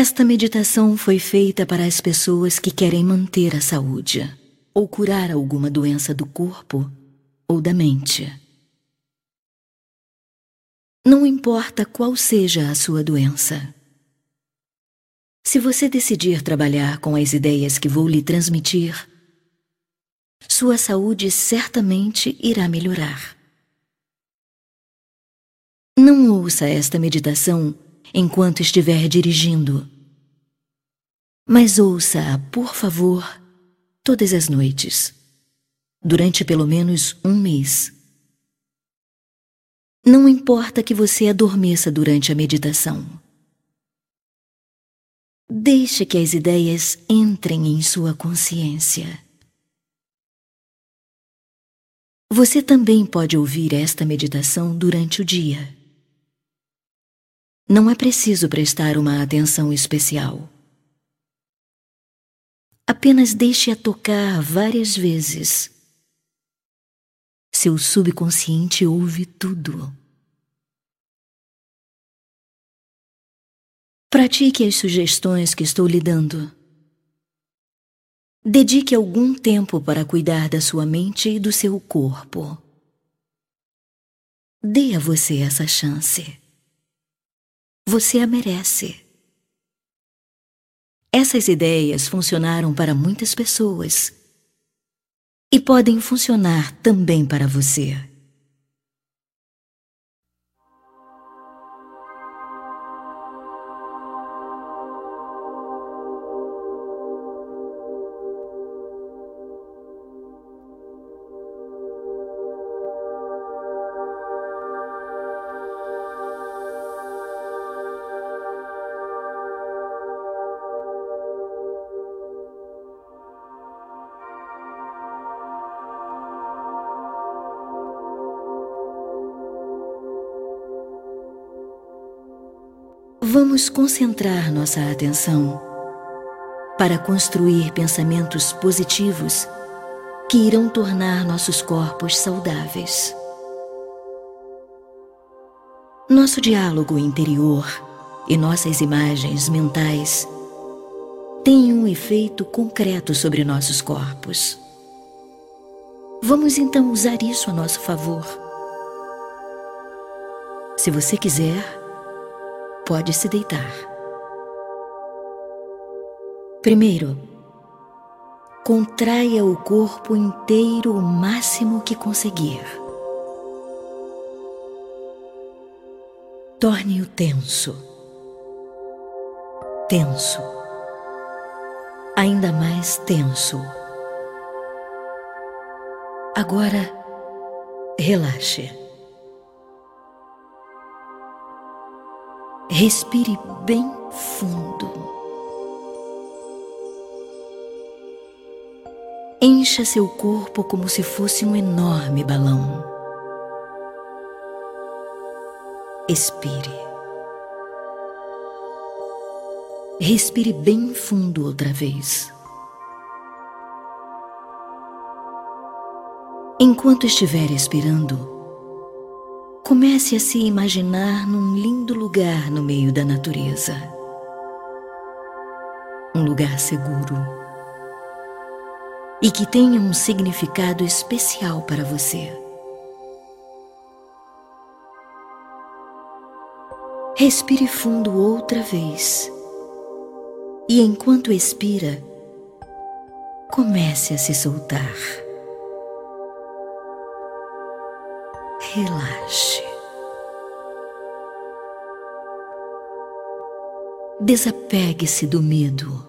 Esta meditação foi feita para as pessoas que querem manter a saúde ou curar alguma doença do corpo ou da mente. Não importa qual seja a sua doença. Se você decidir trabalhar com as ideias que vou lhe transmitir, sua saúde certamente irá melhorar. Não ouça esta meditação enquanto estiver dirigindo, mas ouça-a, por favor, todas as noites, durante pelo menos um mês. Não importa que você adormeça durante a meditação. Deixe que as ideias entrem em sua consciência. Você também pode ouvir esta meditação durante o dia. Não é preciso prestar uma atenção especial. Apenas deixe-a tocar várias vezes. Seu subconsciente ouve tudo. Pratique as sugestões que estou lhe dando. Dedique algum tempo para cuidar da sua mente e do seu corpo. Dê a você essa chance. Você a merece. Essas ideias funcionaram para muitas pessoas e podem funcionar também para você. Vamos concentrar nossa atenção para construir pensamentos positivos que irão tornar nossos corpos saudáveis. Nosso diálogo interior e nossas imagens mentais têm um efeito concreto sobre nossos corpos. Vamos então usar isso a nosso favor. Se você quiser, pode se deitar. Primeiro, contraia o corpo inteiro o máximo que conseguir. Torne-o tenso. Tenso. Ainda mais tenso. Agora, relaxe. Respire bem fundo. Encha seu corpo como se fosse um enorme balão. Expire. Respire bem fundo outra vez. Enquanto estiver expirando, Comece a se imaginar num lindo lugar no meio da natureza. Um lugar seguro. E que tenha um significado especial para você. Respire fundo outra vez. E enquanto expira, comece a se soltar. Relaxe. Desapegue-se do medo.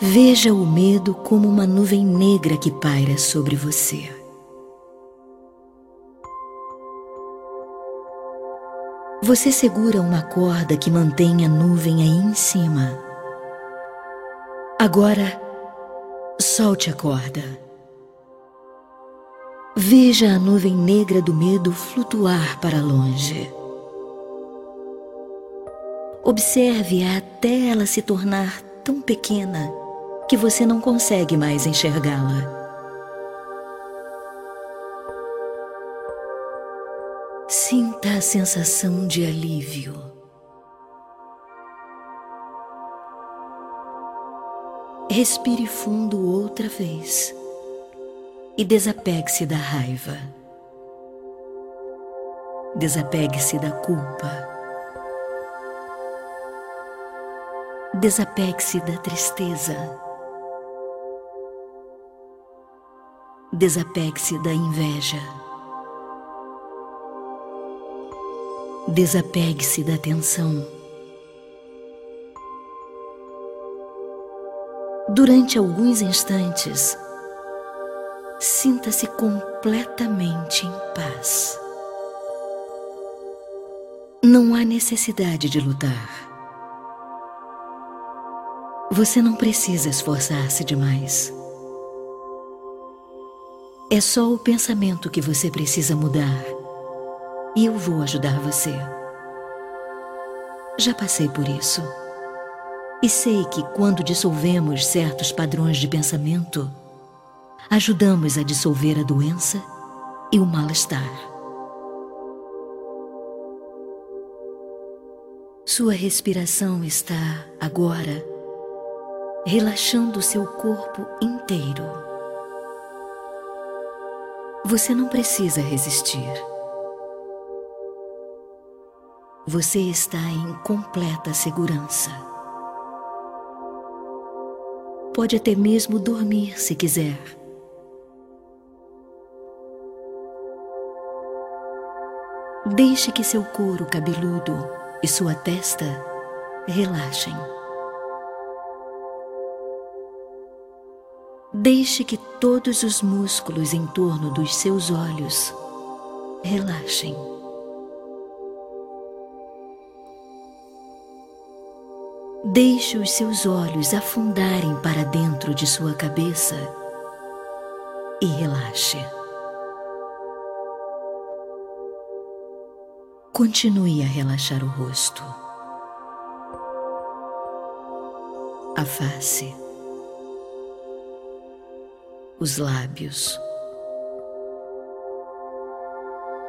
Veja o medo como uma nuvem negra que paira sobre você. Você segura uma corda que mantém a nuvem aí em cima. Agora, solte a corda. Veja a nuvem negra do medo flutuar para longe. Observe-a até ela se tornar tão pequena que você não consegue mais enxergá-la. Sinta a sensação de alívio. Respire fundo outra vez e desapegue-se da raiva. Desapegue-se da culpa. Desapegue-se da tristeza. Desapegue-se da inveja. Desapegue-se da tensão. Durante alguns instantes, sinta-se completamente em paz. Não há necessidade de lutar. Você não precisa esforçar-se demais. É só o pensamento que você precisa mudar e eu vou ajudar você. Já passei por isso. E sei que quando dissolvemos certos padrões de pensamento, ajudamos a dissolver a doença e o mal-estar. Sua respiração está agora relaxando seu corpo inteiro. Você não precisa resistir. Você está em completa segurança. Pode até mesmo dormir se quiser. Deixe que seu couro cabeludo e sua testa relaxem. Deixe que todos os músculos em torno dos seus olhos relaxem. Deixe os seus olhos afundarem para dentro de sua cabeça e relaxe. Continue a relaxar o rosto, a face. Os lábios,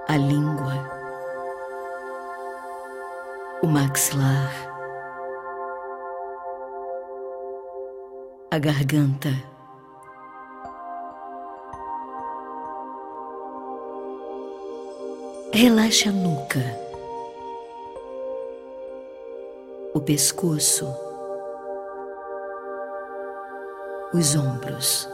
a língua, o maxilar, a garganta. Relaxe a nuca, o pescoço, os ombros.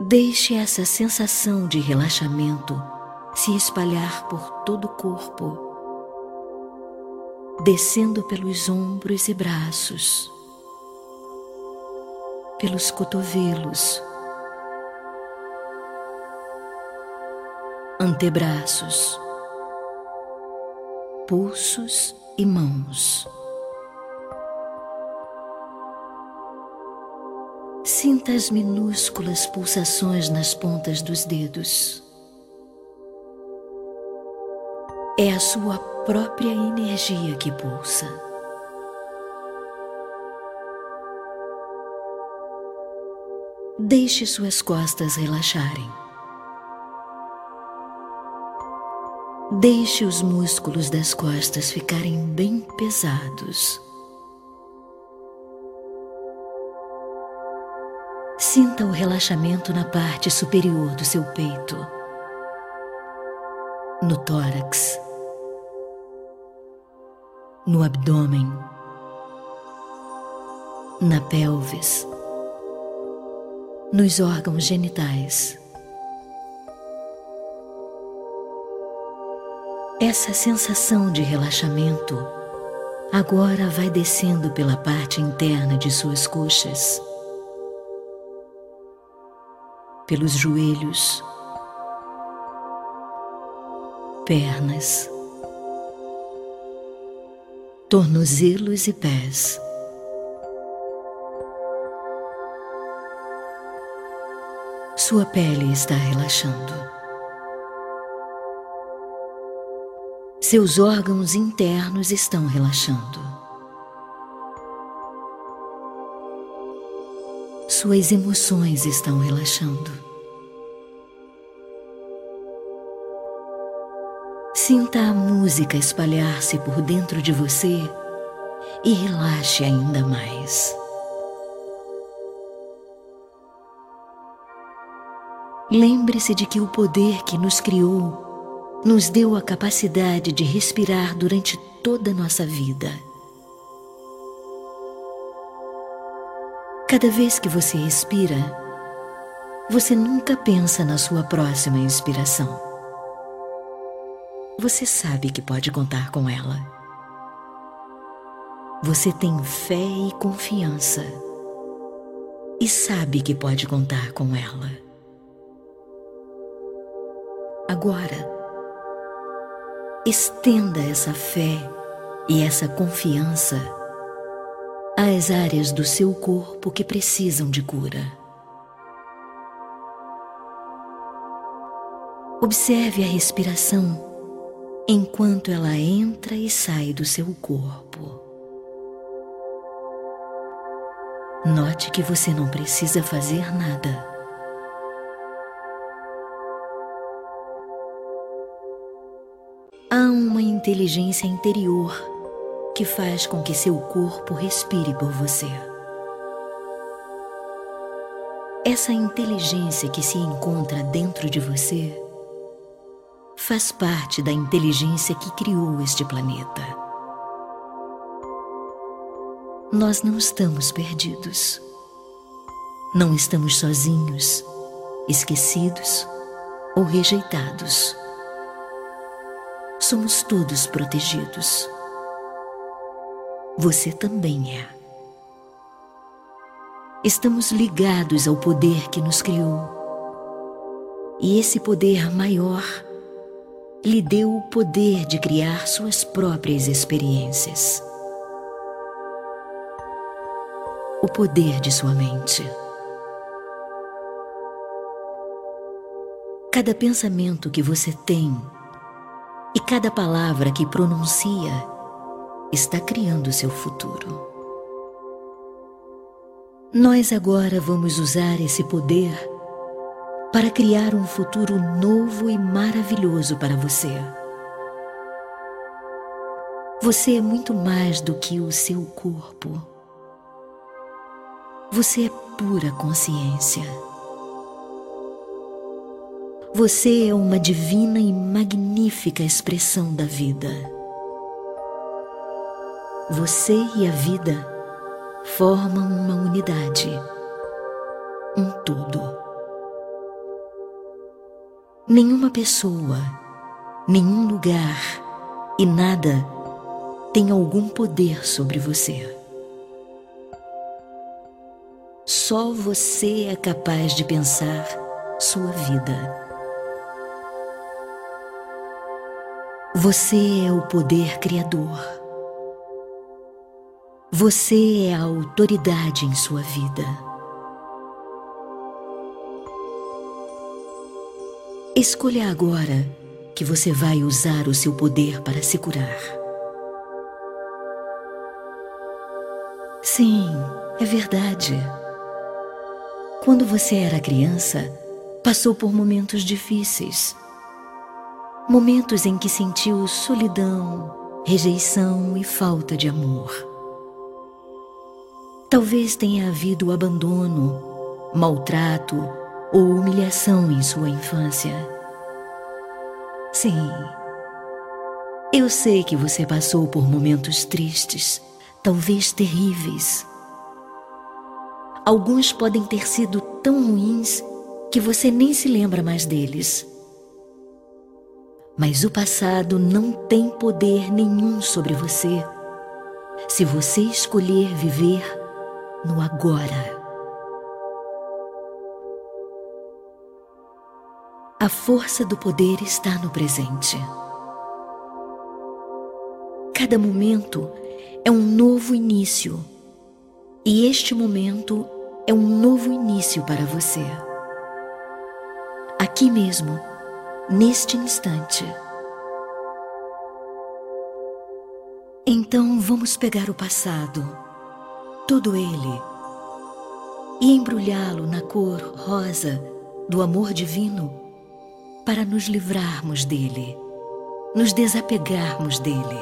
Deixe essa sensação de relaxamento se espalhar por todo o corpo, descendo pelos ombros e braços, pelos cotovelos, antebraços, pulsos e mãos. Sinta as minúsculas pulsações nas pontas dos dedos. É a sua própria energia que pulsa. Deixe suas costas relaxarem. Deixe os músculos das costas ficarem bem pesados. Sinta o relaxamento na parte superior do seu peito, no tórax, no abdômen, na pelvis, nos órgãos genitais. Essa sensação de relaxamento agora vai descendo pela parte interna de suas coxas pelos joelhos, pernas, tornozelos e pés. Sua pele está relaxando. Seus órgãos internos estão relaxando. Suas emoções estão relaxando. Sinta a música espalhar-se por dentro de você e relaxe ainda mais. Lembre-se de que o poder que nos criou nos deu a capacidade de respirar durante toda a nossa vida. Cada vez que você respira, você nunca pensa na sua próxima inspiração. Você sabe que pode contar com ela. Você tem fé e confiança e sabe que pode contar com ela. Agora, estenda essa fé e essa confiança às áreas do seu corpo que precisam de cura. Observe a respiração enquanto ela entra e sai do seu corpo. Note que você não precisa fazer nada. Uma inteligência interior que faz com que seu corpo respire por você. Essa inteligência que se encontra dentro de você faz parte da inteligência que criou este planeta. Nós não estamos perdidos. Não estamos sozinhos, esquecidos ou rejeitados. Somos todos protegidos. Você também é. Estamos ligados ao poder que nos criou. E esse poder maior lhe deu o poder de criar suas próprias experiências. O poder de sua mente. Cada pensamento que você tem e cada palavra que pronuncia está criando seu futuro. Nós agora vamos usar esse poder para criar um futuro novo e maravilhoso para você. Você é muito mais do que o seu corpo. Você é pura consciência. Você é uma divina e magnífica expressão da vida. Você e a vida formam uma unidade, um todo. Nenhuma pessoa, nenhum lugar e nada tem algum poder sobre você. Só você é capaz de pensar sua vida. Você é o poder criador. Você é a autoridade em sua vida. Escolha agora que você vai usar o seu poder para se curar. Sim, é verdade. Quando você era criança, passou por momentos difíceis. Momentos em que sentiu solidão, rejeição e falta de amor. Talvez tenha havido abandono, maltrato ou humilhação em sua infância. Sim, eu sei que você passou por momentos tristes, talvez terríveis. Alguns podem ter sido tão ruins que você nem se lembra mais deles. Mas o passado não tem poder nenhum sobre você se você escolher viver no agora. A força do poder está no presente. Cada momento é um novo início, e este momento é um novo início para você. Aqui mesmo, neste instante. Então vamos pegar o passado, todo ele, e embrulhá-lo na cor rosa do amor divino para nos livrarmos dele nos desapegarmos dele.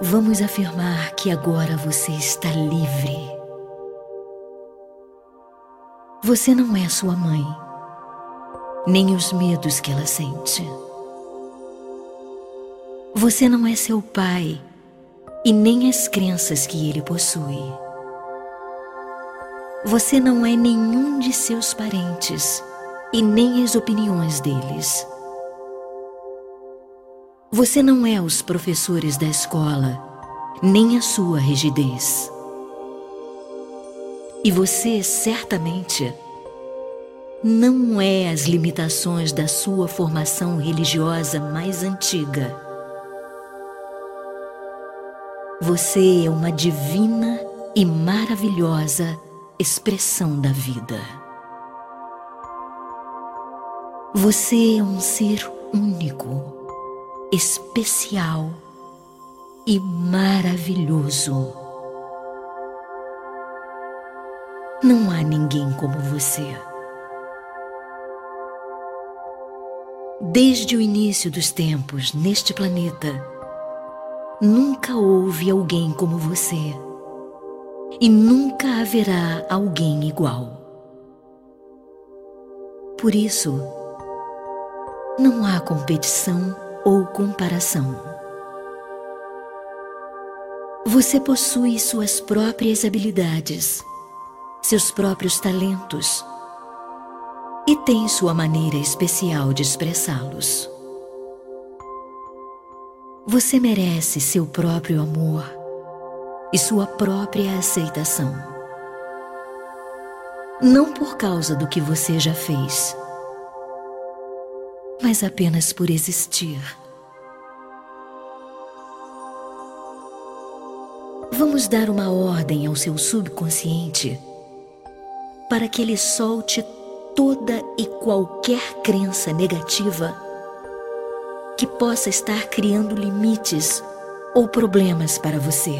Vamos afirmar que agora você está livre. Você não é sua mãe, nem os medos que ela sente. Você não é seu pai e nem as crenças que ele possui. Você não é nenhum de seus parentes e nem as opiniões deles. Você não é os professores da escola, nem a sua rigidez. E você certamente não é as limitações da sua formação religiosa mais antiga. Você é uma divina e maravilhosa expressão da vida. Você é um ser único, especial e maravilhoso. Não há ninguém como você. Desde o início dos tempos neste planeta, nunca houve alguém como você e nunca haverá alguém igual. Por isso, não há competição ou comparação. Você possui suas próprias habilidades, seus próprios talentos e tem sua maneira especial de expressá-los. Você merece seu próprio amor e sua própria aceitação. Não por causa do que você já fez, mas apenas por existir. Vamos dar uma ordem ao seu subconsciente para que ele solte toda e qualquer crença negativa que possa estar criando limites ou problemas para você.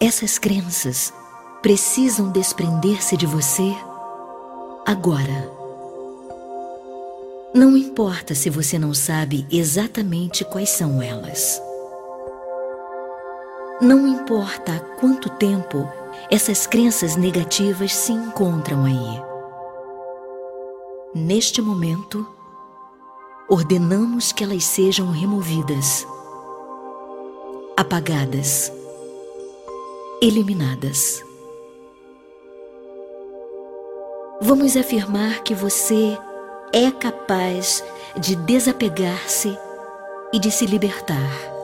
Essas crenças precisam desprender-se de você agora. Não importa se você não sabe exatamente quais são elas. Não importa há quanto tempo essas crenças negativas se encontram aí. Neste momento, ordenamos que elas sejam removidas, apagadas eliminadas. Vamos afirmar que você é capaz de desapegar-se e de se libertar.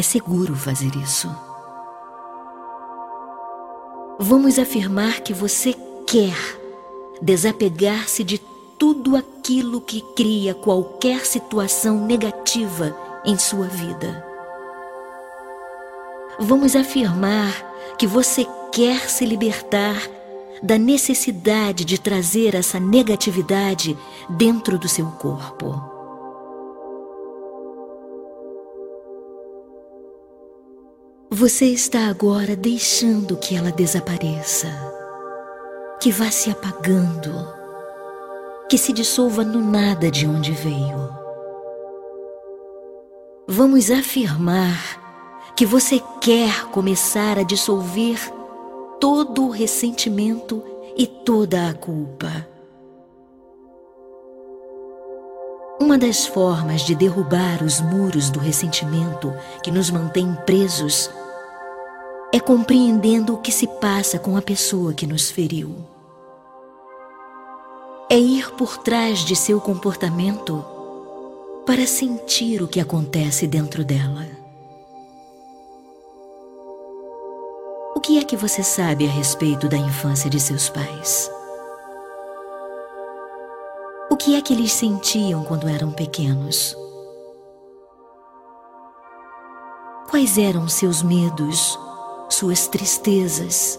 É seguro fazer isso. Vamos afirmar que você quer desapegar-se de tudo aquilo que cria qualquer situação negativa em sua vida vamos afirmar que você quer se libertar da necessidade de trazer essa negatividade dentro do seu corpo. Você está agora deixando que ela desapareça, que vá se apagando, que se dissolva no nada de onde veio. Vamos afirmar que você quer começar a dissolver todo o ressentimento e toda a culpa. Uma das formas de derrubar os muros do ressentimento que nos mantém presos é compreendendo o que se passa com a pessoa que nos feriu. É ir por trás de seu comportamento para sentir o que acontece dentro dela. O que é que você sabe a respeito da infância de seus pais? O que é que eles sentiam quando eram pequenos? Quais eram seus medos, suas tristezas?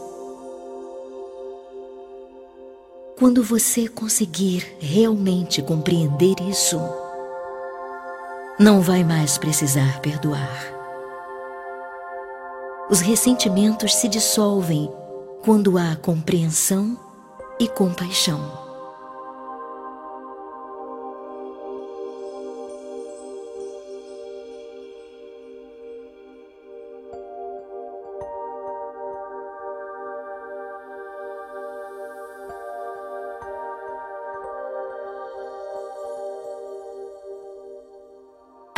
Quando você conseguir realmente compreender isso, não vai mais precisar perdoar. Os ressentimentos se dissolvem quando há compreensão e compaixão.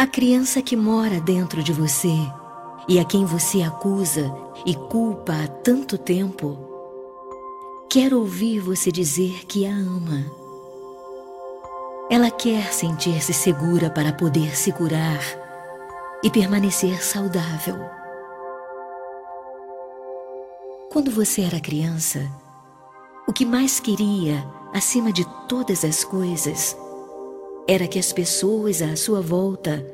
A criança que mora dentro de você e a quem você acusa e culpa há tanto tempo, quer ouvir você dizer que a ama. Ela quer sentir-se segura para poder se curar e permanecer saudável. Quando você era criança, o que mais queria, acima de todas as coisas, era que as pessoas à sua volta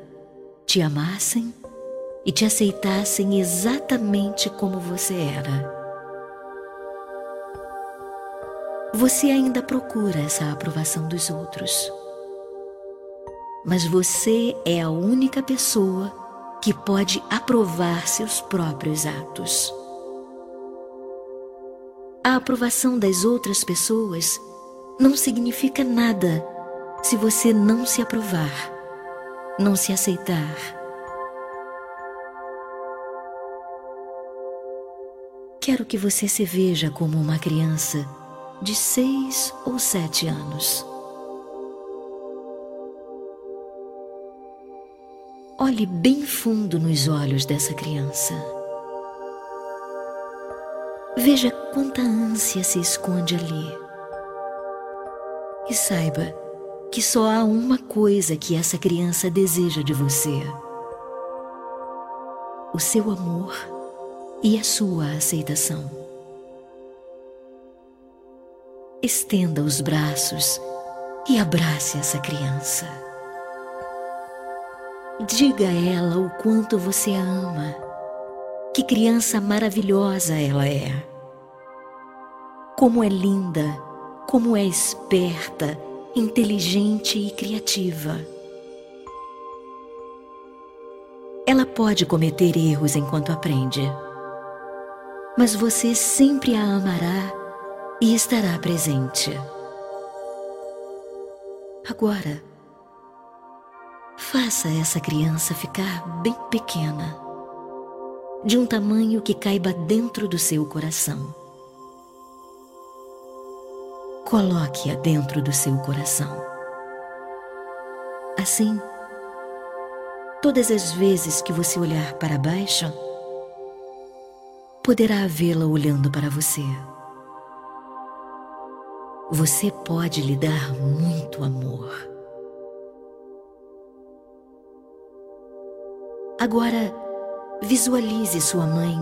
te amassem e te aceitassem exatamente como você era. Você ainda procura essa aprovação dos outros. Mas você é a única pessoa que pode aprovar seus próprios atos. A aprovação das outras pessoas não significa nada se você não se aprovar, não se aceitar. Quero que você se veja como uma criança de seis ou sete anos. Olhe bem fundo nos olhos dessa criança. Veja quanta ânsia se esconde ali. E saiba que só há uma coisa que essa criança deseja de você: o seu amor e a sua aceitação. Estenda os braços e abrace essa criança. Diga a ela o quanto você a ama, que criança maravilhosa ela é. Como é linda, como é esperta inteligente e criativa. Ela pode cometer erros enquanto aprende, mas você sempre a amará e estará presente. Agora, faça essa criança ficar bem pequena, de um tamanho que caiba dentro do seu coração. Coloque-a dentro do seu coração. Assim, todas as vezes que você olhar para baixo, poderá vê-la olhando para você. Você pode lhe dar muito amor. Agora, visualize sua mãe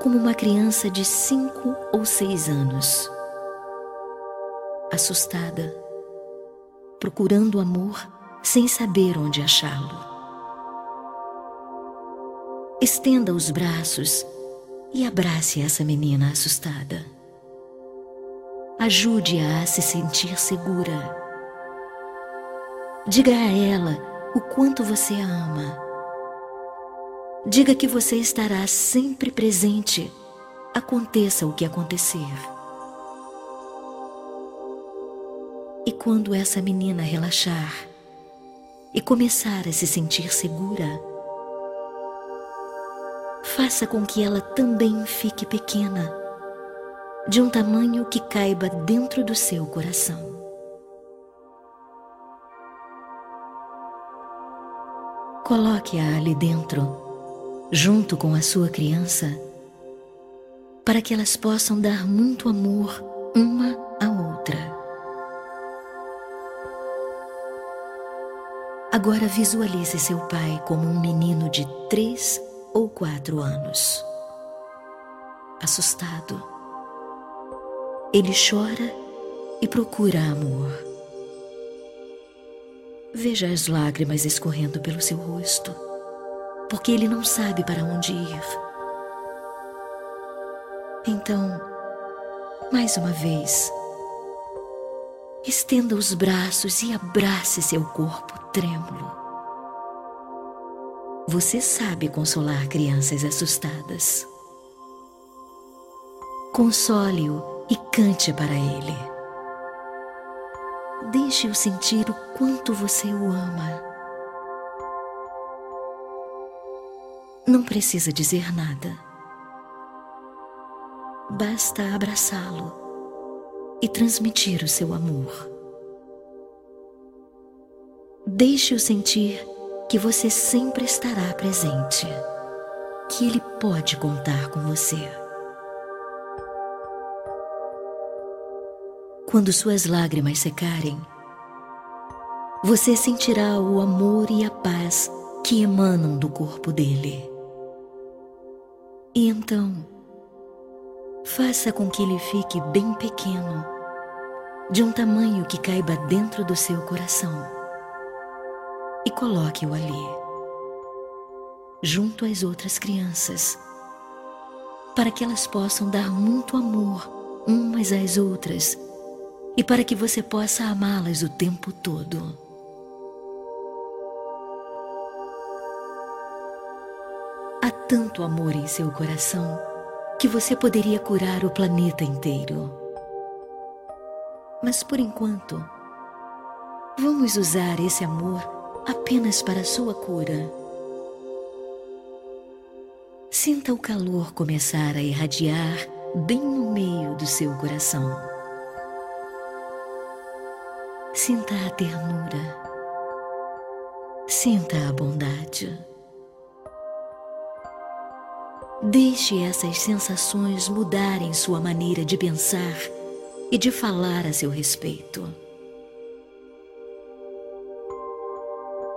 como uma criança de cinco ou seis anos assustada, procurando amor sem saber onde achá-lo. Estenda os braços e abrace essa menina assustada. Ajude-a a se sentir segura. Diga a ela o quanto você a ama. Diga que você estará sempre presente, aconteça o que acontecer. E quando essa menina relaxar e começar a se sentir segura, faça com que ela também fique pequena, de um tamanho que caiba dentro do seu coração. Coloque-a ali dentro, junto com a sua criança, para que elas possam dar muito amor uma Agora visualize seu pai como um menino de três ou quatro anos. Assustado, ele chora e procura amor. Veja as lágrimas escorrendo pelo seu rosto, porque ele não sabe para onde ir. Então, mais uma vez, estenda os braços e abrace seu corpo trêmulo. Você sabe consolar crianças assustadas. Console-o e cante para ele. Deixe-o sentir o quanto você o ama. Não precisa dizer nada. Basta abraçá-lo e transmitir o seu amor. Deixe-o sentir que você sempre estará presente, que ele pode contar com você. Quando suas lágrimas secarem, você sentirá o amor e a paz que emanam do corpo dele. E então, faça com que ele fique bem pequeno, de um tamanho que caiba dentro do seu coração e coloque-o ali, junto às outras crianças, para que elas possam dar muito amor umas às outras e para que você possa amá-las o tempo todo. Há tanto amor em seu coração que você poderia curar o planeta inteiro. Mas por enquanto, vamos usar esse amor apenas para sua cura. Sinta o calor começar a irradiar bem no meio do seu coração. Sinta a ternura. Sinta a bondade. Deixe essas sensações mudarem sua maneira de pensar e de falar a seu respeito.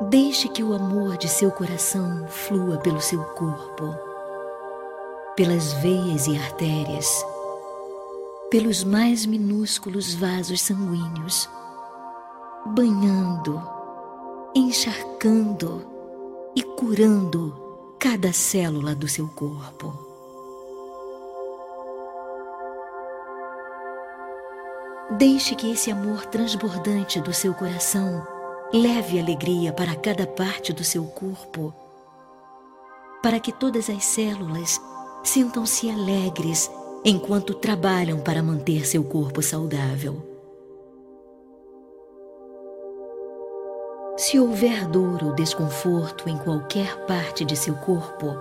Deixe que o amor de seu coração flua pelo seu corpo, pelas veias e artérias, pelos mais minúsculos vasos sanguíneos, banhando, encharcando e curando cada célula do seu corpo. Deixe que esse amor transbordante do seu coração Leve alegria para cada parte do seu corpo, para que todas as células sintam-se alegres enquanto trabalham para manter seu corpo saudável. Se houver dor ou desconforto em qualquer parte de seu corpo,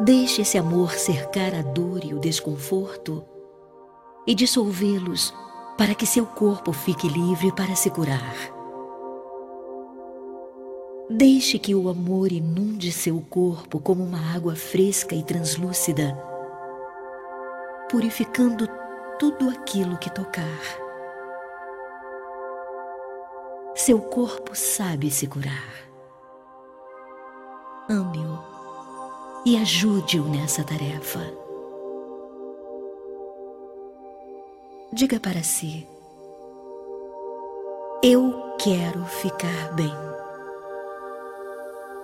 deixe esse amor cercar a dor e o desconforto e dissolvê-los para que seu corpo fique livre para se curar. Deixe que o amor inunde seu corpo como uma água fresca e translúcida, purificando tudo aquilo que tocar. Seu corpo sabe se curar. Ame-o e ajude-o nessa tarefa. diga para si: Eu quero ficar bem.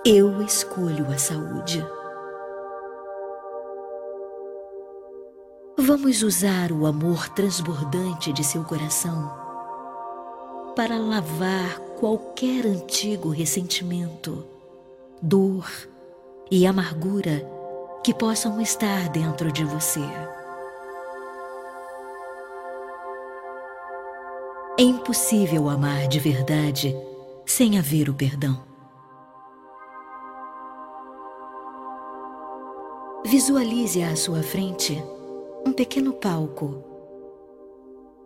Eu escolho a saúde. Vamos usar o amor transbordante de seu coração para lavar qualquer antigo ressentimento, dor e amargura que possam estar dentro de você. É impossível amar de verdade sem haver o perdão. Visualize à sua frente um pequeno palco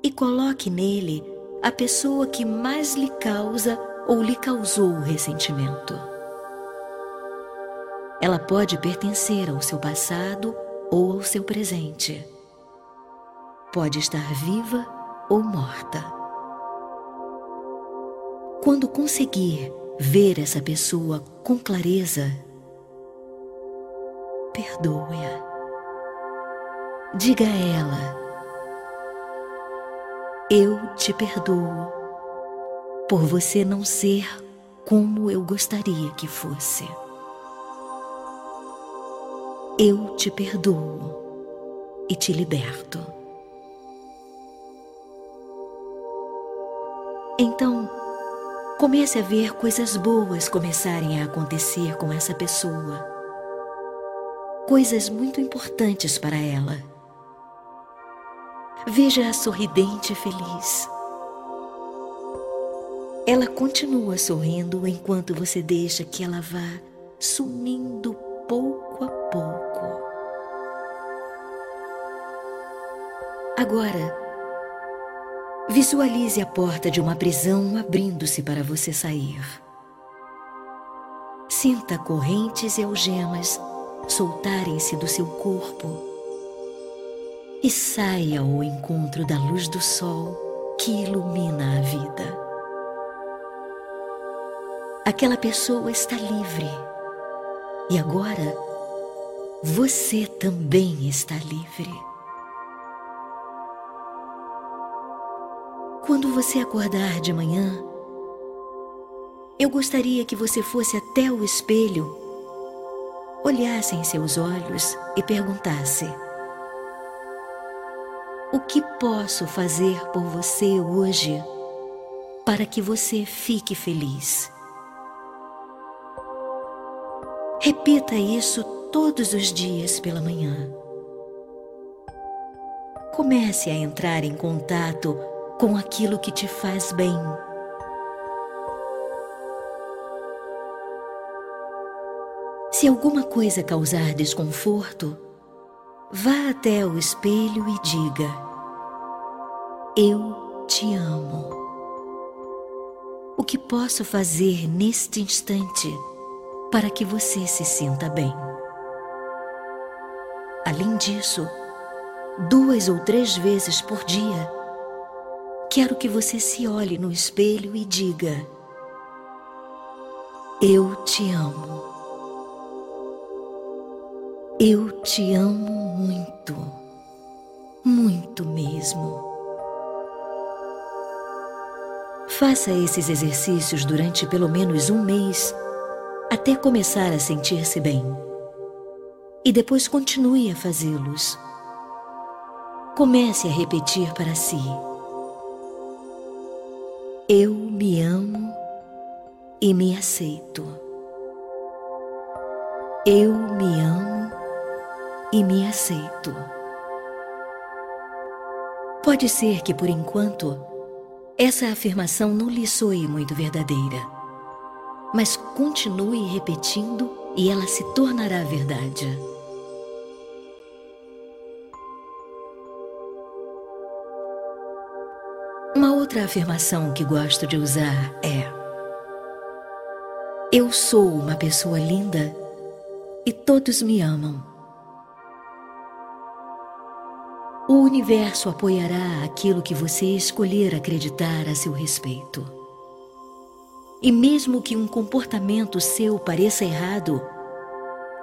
e coloque nele a pessoa que mais lhe causa ou lhe causou o ressentimento. Ela pode pertencer ao seu passado ou ao seu presente. Pode estar viva ou morta. Quando conseguir ver essa pessoa com clareza, perdoe-a. Diga a ela: Eu te perdoo por você não ser como eu gostaria que fosse. Eu te perdoo e te liberto. Então, Comece a ver coisas boas começarem a acontecer com essa pessoa. Coisas muito importantes para ela. Veja-a sorridente e feliz. Ela continua sorrindo enquanto você deixa que ela vá sumindo pouco a pouco. Agora, visualize a porta de uma prisão abrindo-se para você sair. Sinta correntes e algemas soltarem-se do seu corpo e saia ao encontro da luz do sol que ilumina a vida. Aquela pessoa está livre e agora você também está livre. Quando você acordar de manhã, eu gostaria que você fosse até o espelho, olhasse em seus olhos e perguntasse: O que posso fazer por você hoje para que você fique feliz? Repita isso todos os dias pela manhã. Comece a entrar em contato com aquilo que te faz bem. Se alguma coisa causar desconforto, vá até o espelho e diga: Eu te amo. O que posso fazer neste instante? para que você se sinta bem. Além disso, duas ou três vezes por dia, quero que você se olhe no espelho e diga: Eu te amo. Eu te amo muito, muito mesmo. Faça esses exercícios durante pelo menos um mês até começar a sentir-se bem. E depois continue a fazê-los. Comece a repetir para si: Eu me amo e me aceito. Eu me amo e me aceito. Pode ser que por enquanto essa afirmação não lhe soe muito verdadeira mas continue repetindo e ela se tornará verdade. Uma outra afirmação que gosto de usar é: Eu sou uma pessoa linda e todos me amam. O universo apoiará aquilo que você escolher acreditar a seu respeito. E mesmo que um comportamento seu pareça errado,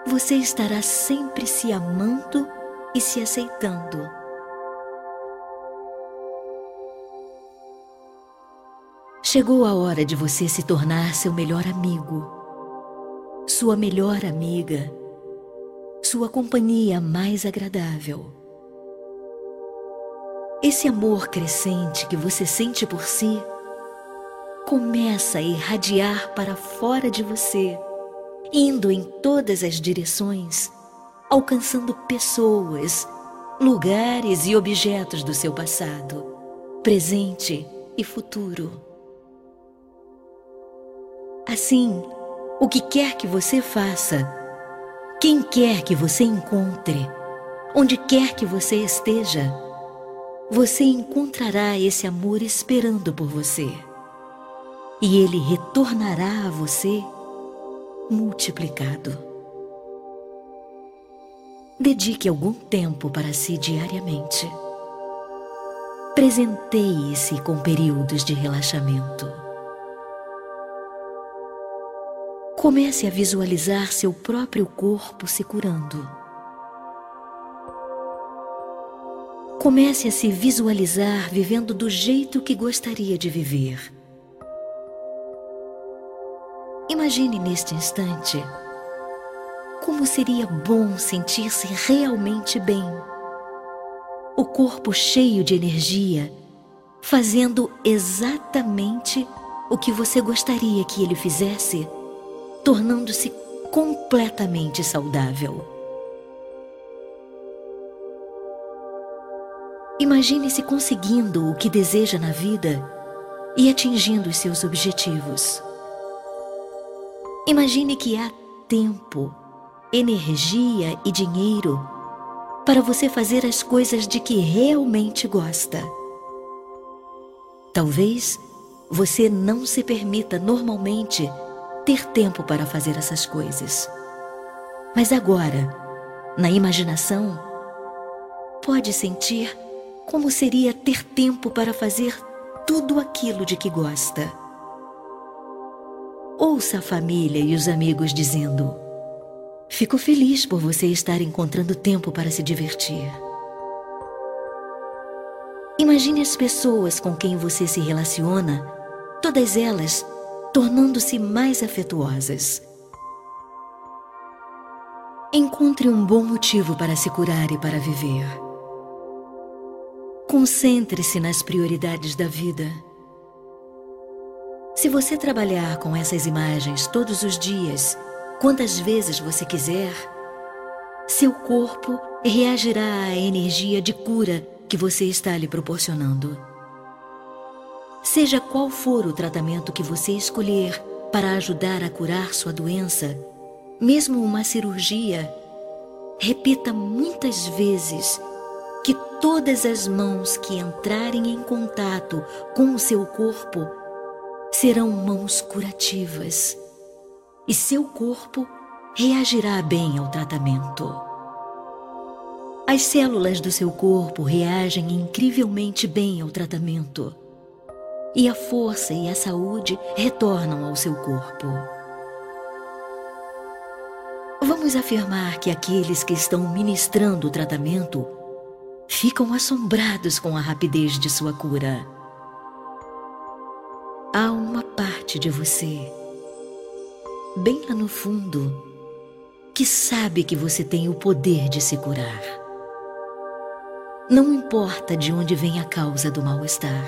você estará sempre se amando e se aceitando. Chegou a hora de você se tornar seu melhor amigo, sua melhor amiga, sua companhia mais agradável. Esse amor crescente que você sente por si começa a irradiar para fora de você, indo em todas as direções, alcançando pessoas, lugares e objetos do seu passado, presente e futuro. Assim, o que quer que você faça, quem quer que você encontre, onde quer que você esteja, você encontrará esse amor esperando por você e ele retornará a você multiplicado. Dedique algum tempo para si diariamente. Presenteie-se com períodos de relaxamento. Comece a visualizar seu próprio corpo se curando. Comece a se visualizar vivendo do jeito que gostaria de viver Imagine neste instante como seria bom sentir-se realmente bem. O corpo cheio de energia, fazendo exatamente o que você gostaria que ele fizesse, tornando-se completamente saudável. Imagine-se conseguindo o que deseja na vida e atingindo os seus objetivos. Imagine que há tempo, energia e dinheiro para você fazer as coisas de que realmente gosta. Talvez você não se permita normalmente ter tempo para fazer essas coisas. Mas agora, na imaginação, pode sentir como seria ter tempo para fazer tudo aquilo de que gosta. Ouça a família e os amigos dizendo: Fico feliz por você estar encontrando tempo para se divertir. Imagine as pessoas com quem você se relaciona, todas elas tornando-se mais afetuosas. Encontre um bom motivo para se curar e para viver. Concentre-se nas prioridades da vida. Se você trabalhar com essas imagens todos os dias, quantas vezes você quiser, seu corpo reagirá à energia de cura que você está lhe proporcionando. Seja qual for o tratamento que você escolher para ajudar a curar sua doença, mesmo uma cirurgia, repita muitas vezes todas as mãos que entrarem em contato com o seu corpo serão mãos curativas e seu corpo reagirá bem ao tratamento. As células do seu corpo reagem incrivelmente bem ao tratamento e a força e a saúde retornam ao seu corpo. Vamos afirmar que aqueles que estão ministrando o tratamento ficam assombrados com a rapidez de sua cura. Há uma parte de você, bem lá no fundo, que sabe que você tem o poder de se curar. Não importa de onde vem a causa do mal-estar.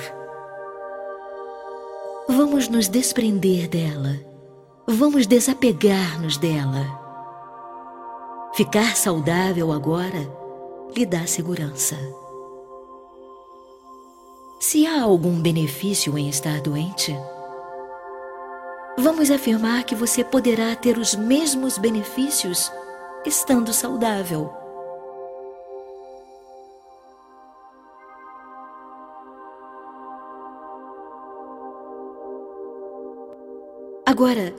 Vamos nos desprender dela. Vamos desapegar-nos dela. Ficar saudável agora lhe dá segurança. Se há algum benefício em estar doente, vamos afirmar que você poderá ter os mesmos benefícios estando saudável. Agora,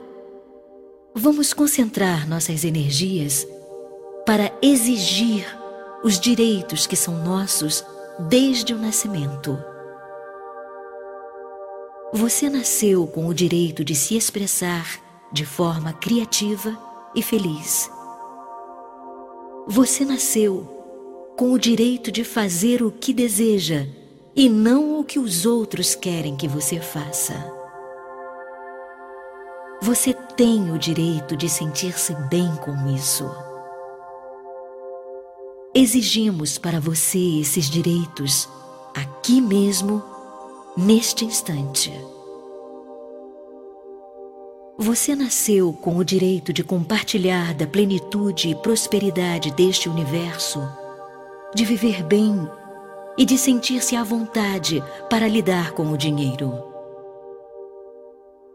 vamos concentrar nossas energias para exigir os direitos que são nossos desde o nascimento. Você nasceu com o direito de se expressar de forma criativa e feliz. Você nasceu com o direito de fazer o que deseja e não o que os outros querem que você faça. Você tem o direito de sentir-se bem com isso. Exigimos para você esses direitos aqui mesmo, neste instante. Você nasceu com o direito de compartilhar da plenitude e prosperidade deste universo, de viver bem e de sentir-se à vontade para lidar com o dinheiro.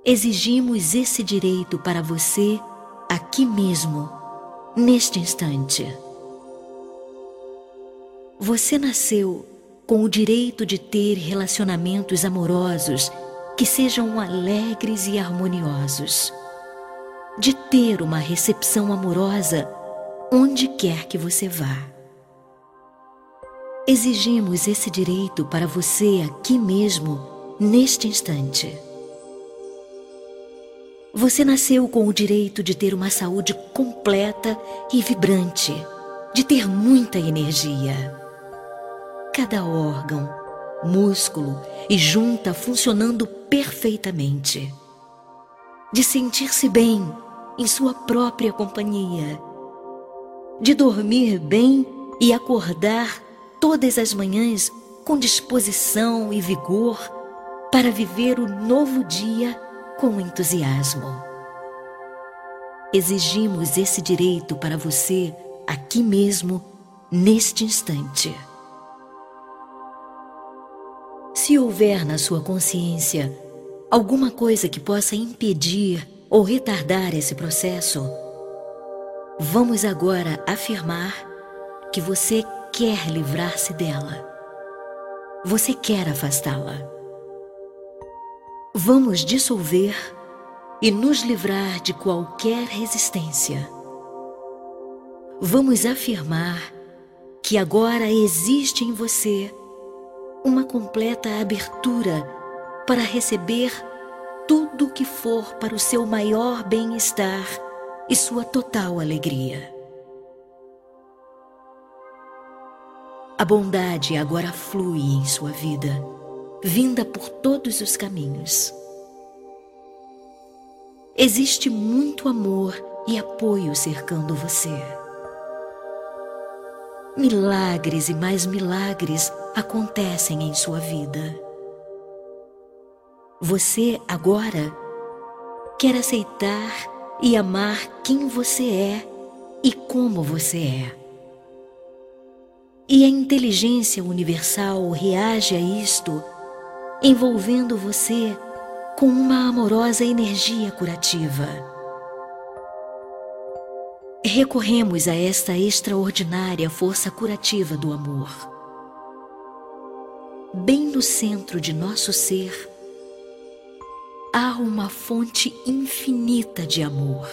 Exigimos esse direito para você aqui mesmo, neste instante. Você nasceu com o direito de ter relacionamentos amorosos que sejam alegres e harmoniosos, de ter uma recepção amorosa onde quer que você vá. Exigimos esse direito para você aqui mesmo, neste instante. Você nasceu com o direito de ter uma saúde completa e vibrante, de ter muita energia. Cada órgão, músculo e junta funcionando perfeitamente. De sentir-se bem em sua própria companhia. De dormir bem e acordar todas as manhãs com disposição e vigor para viver o novo dia com entusiasmo. Exigimos esse direito para você aqui mesmo, neste instante. Se houver na sua consciência alguma coisa que possa impedir ou retardar esse processo, vamos agora afirmar que você quer livrar-se dela. Você quer afastá-la. Vamos dissolver e nos livrar de qualquer resistência. Vamos afirmar que agora existe em você uma completa abertura para receber tudo o que for para o seu maior bem-estar e sua total alegria. A bondade agora flui em sua vida, vinda por todos os caminhos. Existe muito amor e apoio cercando você. Milagres e mais milagres acontecem em sua vida. Você agora quer aceitar e amar quem você é e como você é. E a inteligência universal reage a isto, envolvendo você com uma amorosa energia curativa. Recorremos a esta extraordinária força curativa do amor. Bem no centro de nosso ser, há uma fonte infinita de amor.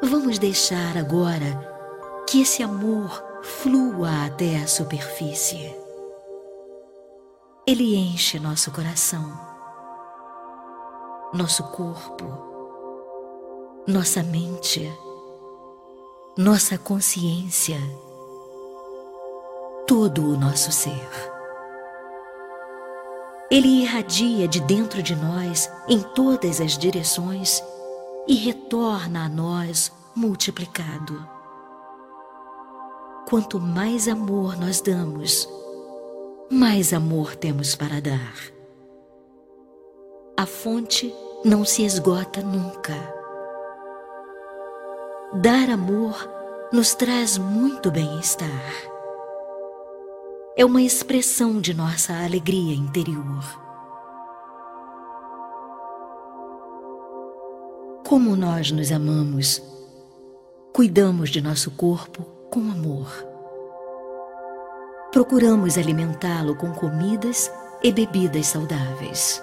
Vamos deixar agora que esse amor flua até a superfície. Ele enche nosso coração, nosso corpo, nossa mente, nossa consciência, todo o nosso ser. Ele irradia de dentro de nós em todas as direções e retorna a nós multiplicado. Quanto mais amor nós damos, mais amor temos para dar. A fonte não se esgota nunca. Dar amor nos traz muito bem-estar é uma expressão de nossa alegria interior. Como nós nos amamos, cuidamos de nosso corpo com amor. Procuramos alimentá-lo com comidas e bebidas saudáveis.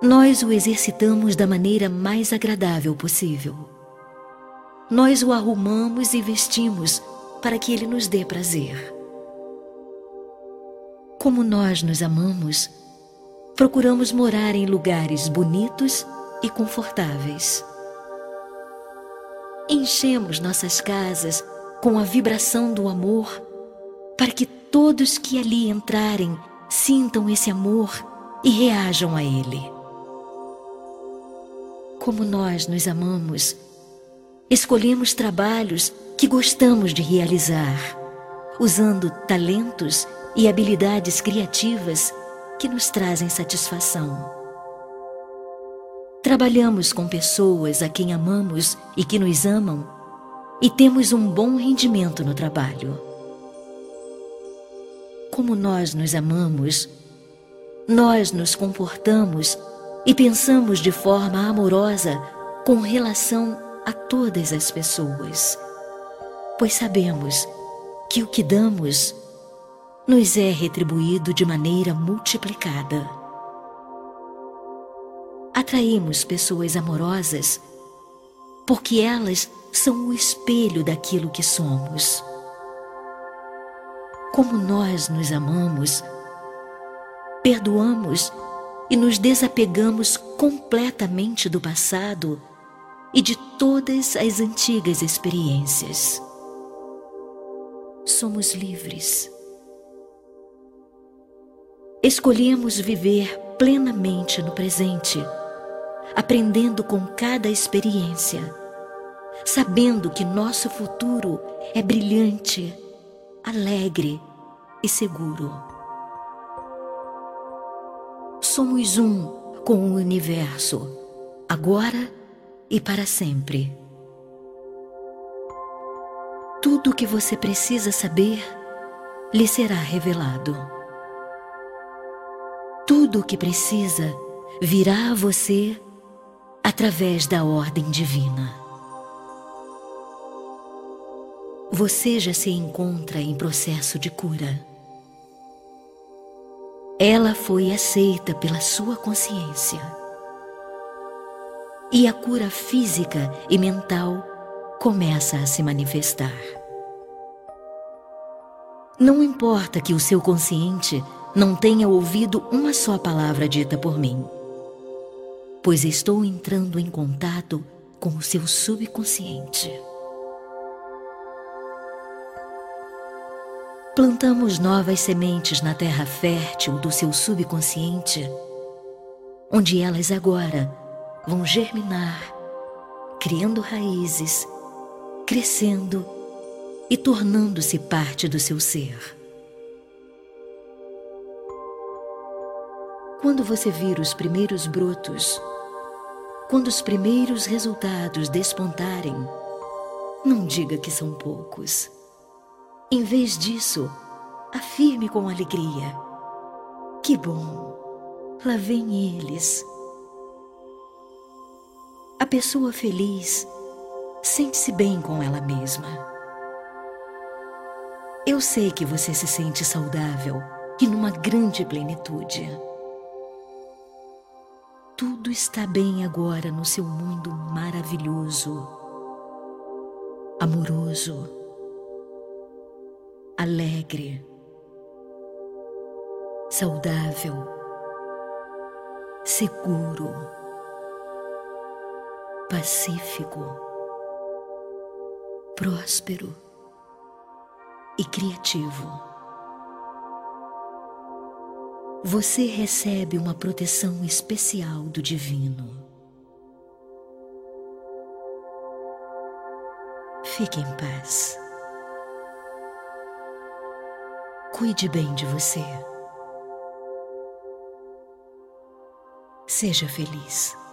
Nós o exercitamos da maneira mais agradável possível. Nós o arrumamos e vestimos para que ele nos dê prazer como nós nos amamos, procuramos morar em lugares bonitos e confortáveis. Enchemos nossas casas com a vibração do amor para que todos que ali entrarem sintam esse amor e reajam a ele. Como nós nos amamos, escolhemos trabalhos que gostamos de realizar, usando talentos e habilidades criativas que nos trazem satisfação. Trabalhamos com pessoas a quem amamos e que nos amam e temos um bom rendimento no trabalho. Como nós nos amamos, nós nos comportamos e pensamos de forma amorosa com relação a todas as pessoas, pois sabemos que o que damos nos é retribuído de maneira multiplicada. Atraímos pessoas amorosas porque elas são o espelho daquilo que somos. Como nós nos amamos, perdoamos e nos desapegamos completamente do passado e de todas as antigas experiências. Somos livres Escolhemos viver plenamente no presente, aprendendo com cada experiência, sabendo que nosso futuro é brilhante, alegre e seguro. Somos um com o universo, agora e para sempre. Tudo o que você precisa saber lhe será revelado. Tudo o que precisa virá a você através da ordem divina. Você já se encontra em processo de cura. Ela foi aceita pela sua consciência. E a cura física e mental começa a se manifestar. Não importa que o seu consciente não tenha ouvido uma só palavra dita por mim, pois estou entrando em contato com o seu subconsciente. Plantamos novas sementes na terra fértil do seu subconsciente, onde elas agora vão germinar, criando raízes, crescendo e tornando-se parte do seu ser. Quando você vir os primeiros brotos, quando os primeiros resultados despontarem, não diga que são poucos. Em vez disso, afirme com alegria: Que bom, lá vem eles. Pessoa feliz sente-se bem com ela mesma. Eu sei que você se sente saudável e numa grande plenitude. Tudo está bem agora no seu mundo maravilhoso, amoroso, alegre, saudável, seguro, pacífico próspero e criativo. Você recebe uma proteção especial do Divino. Fique em paz. Cuide bem de você. Seja feliz.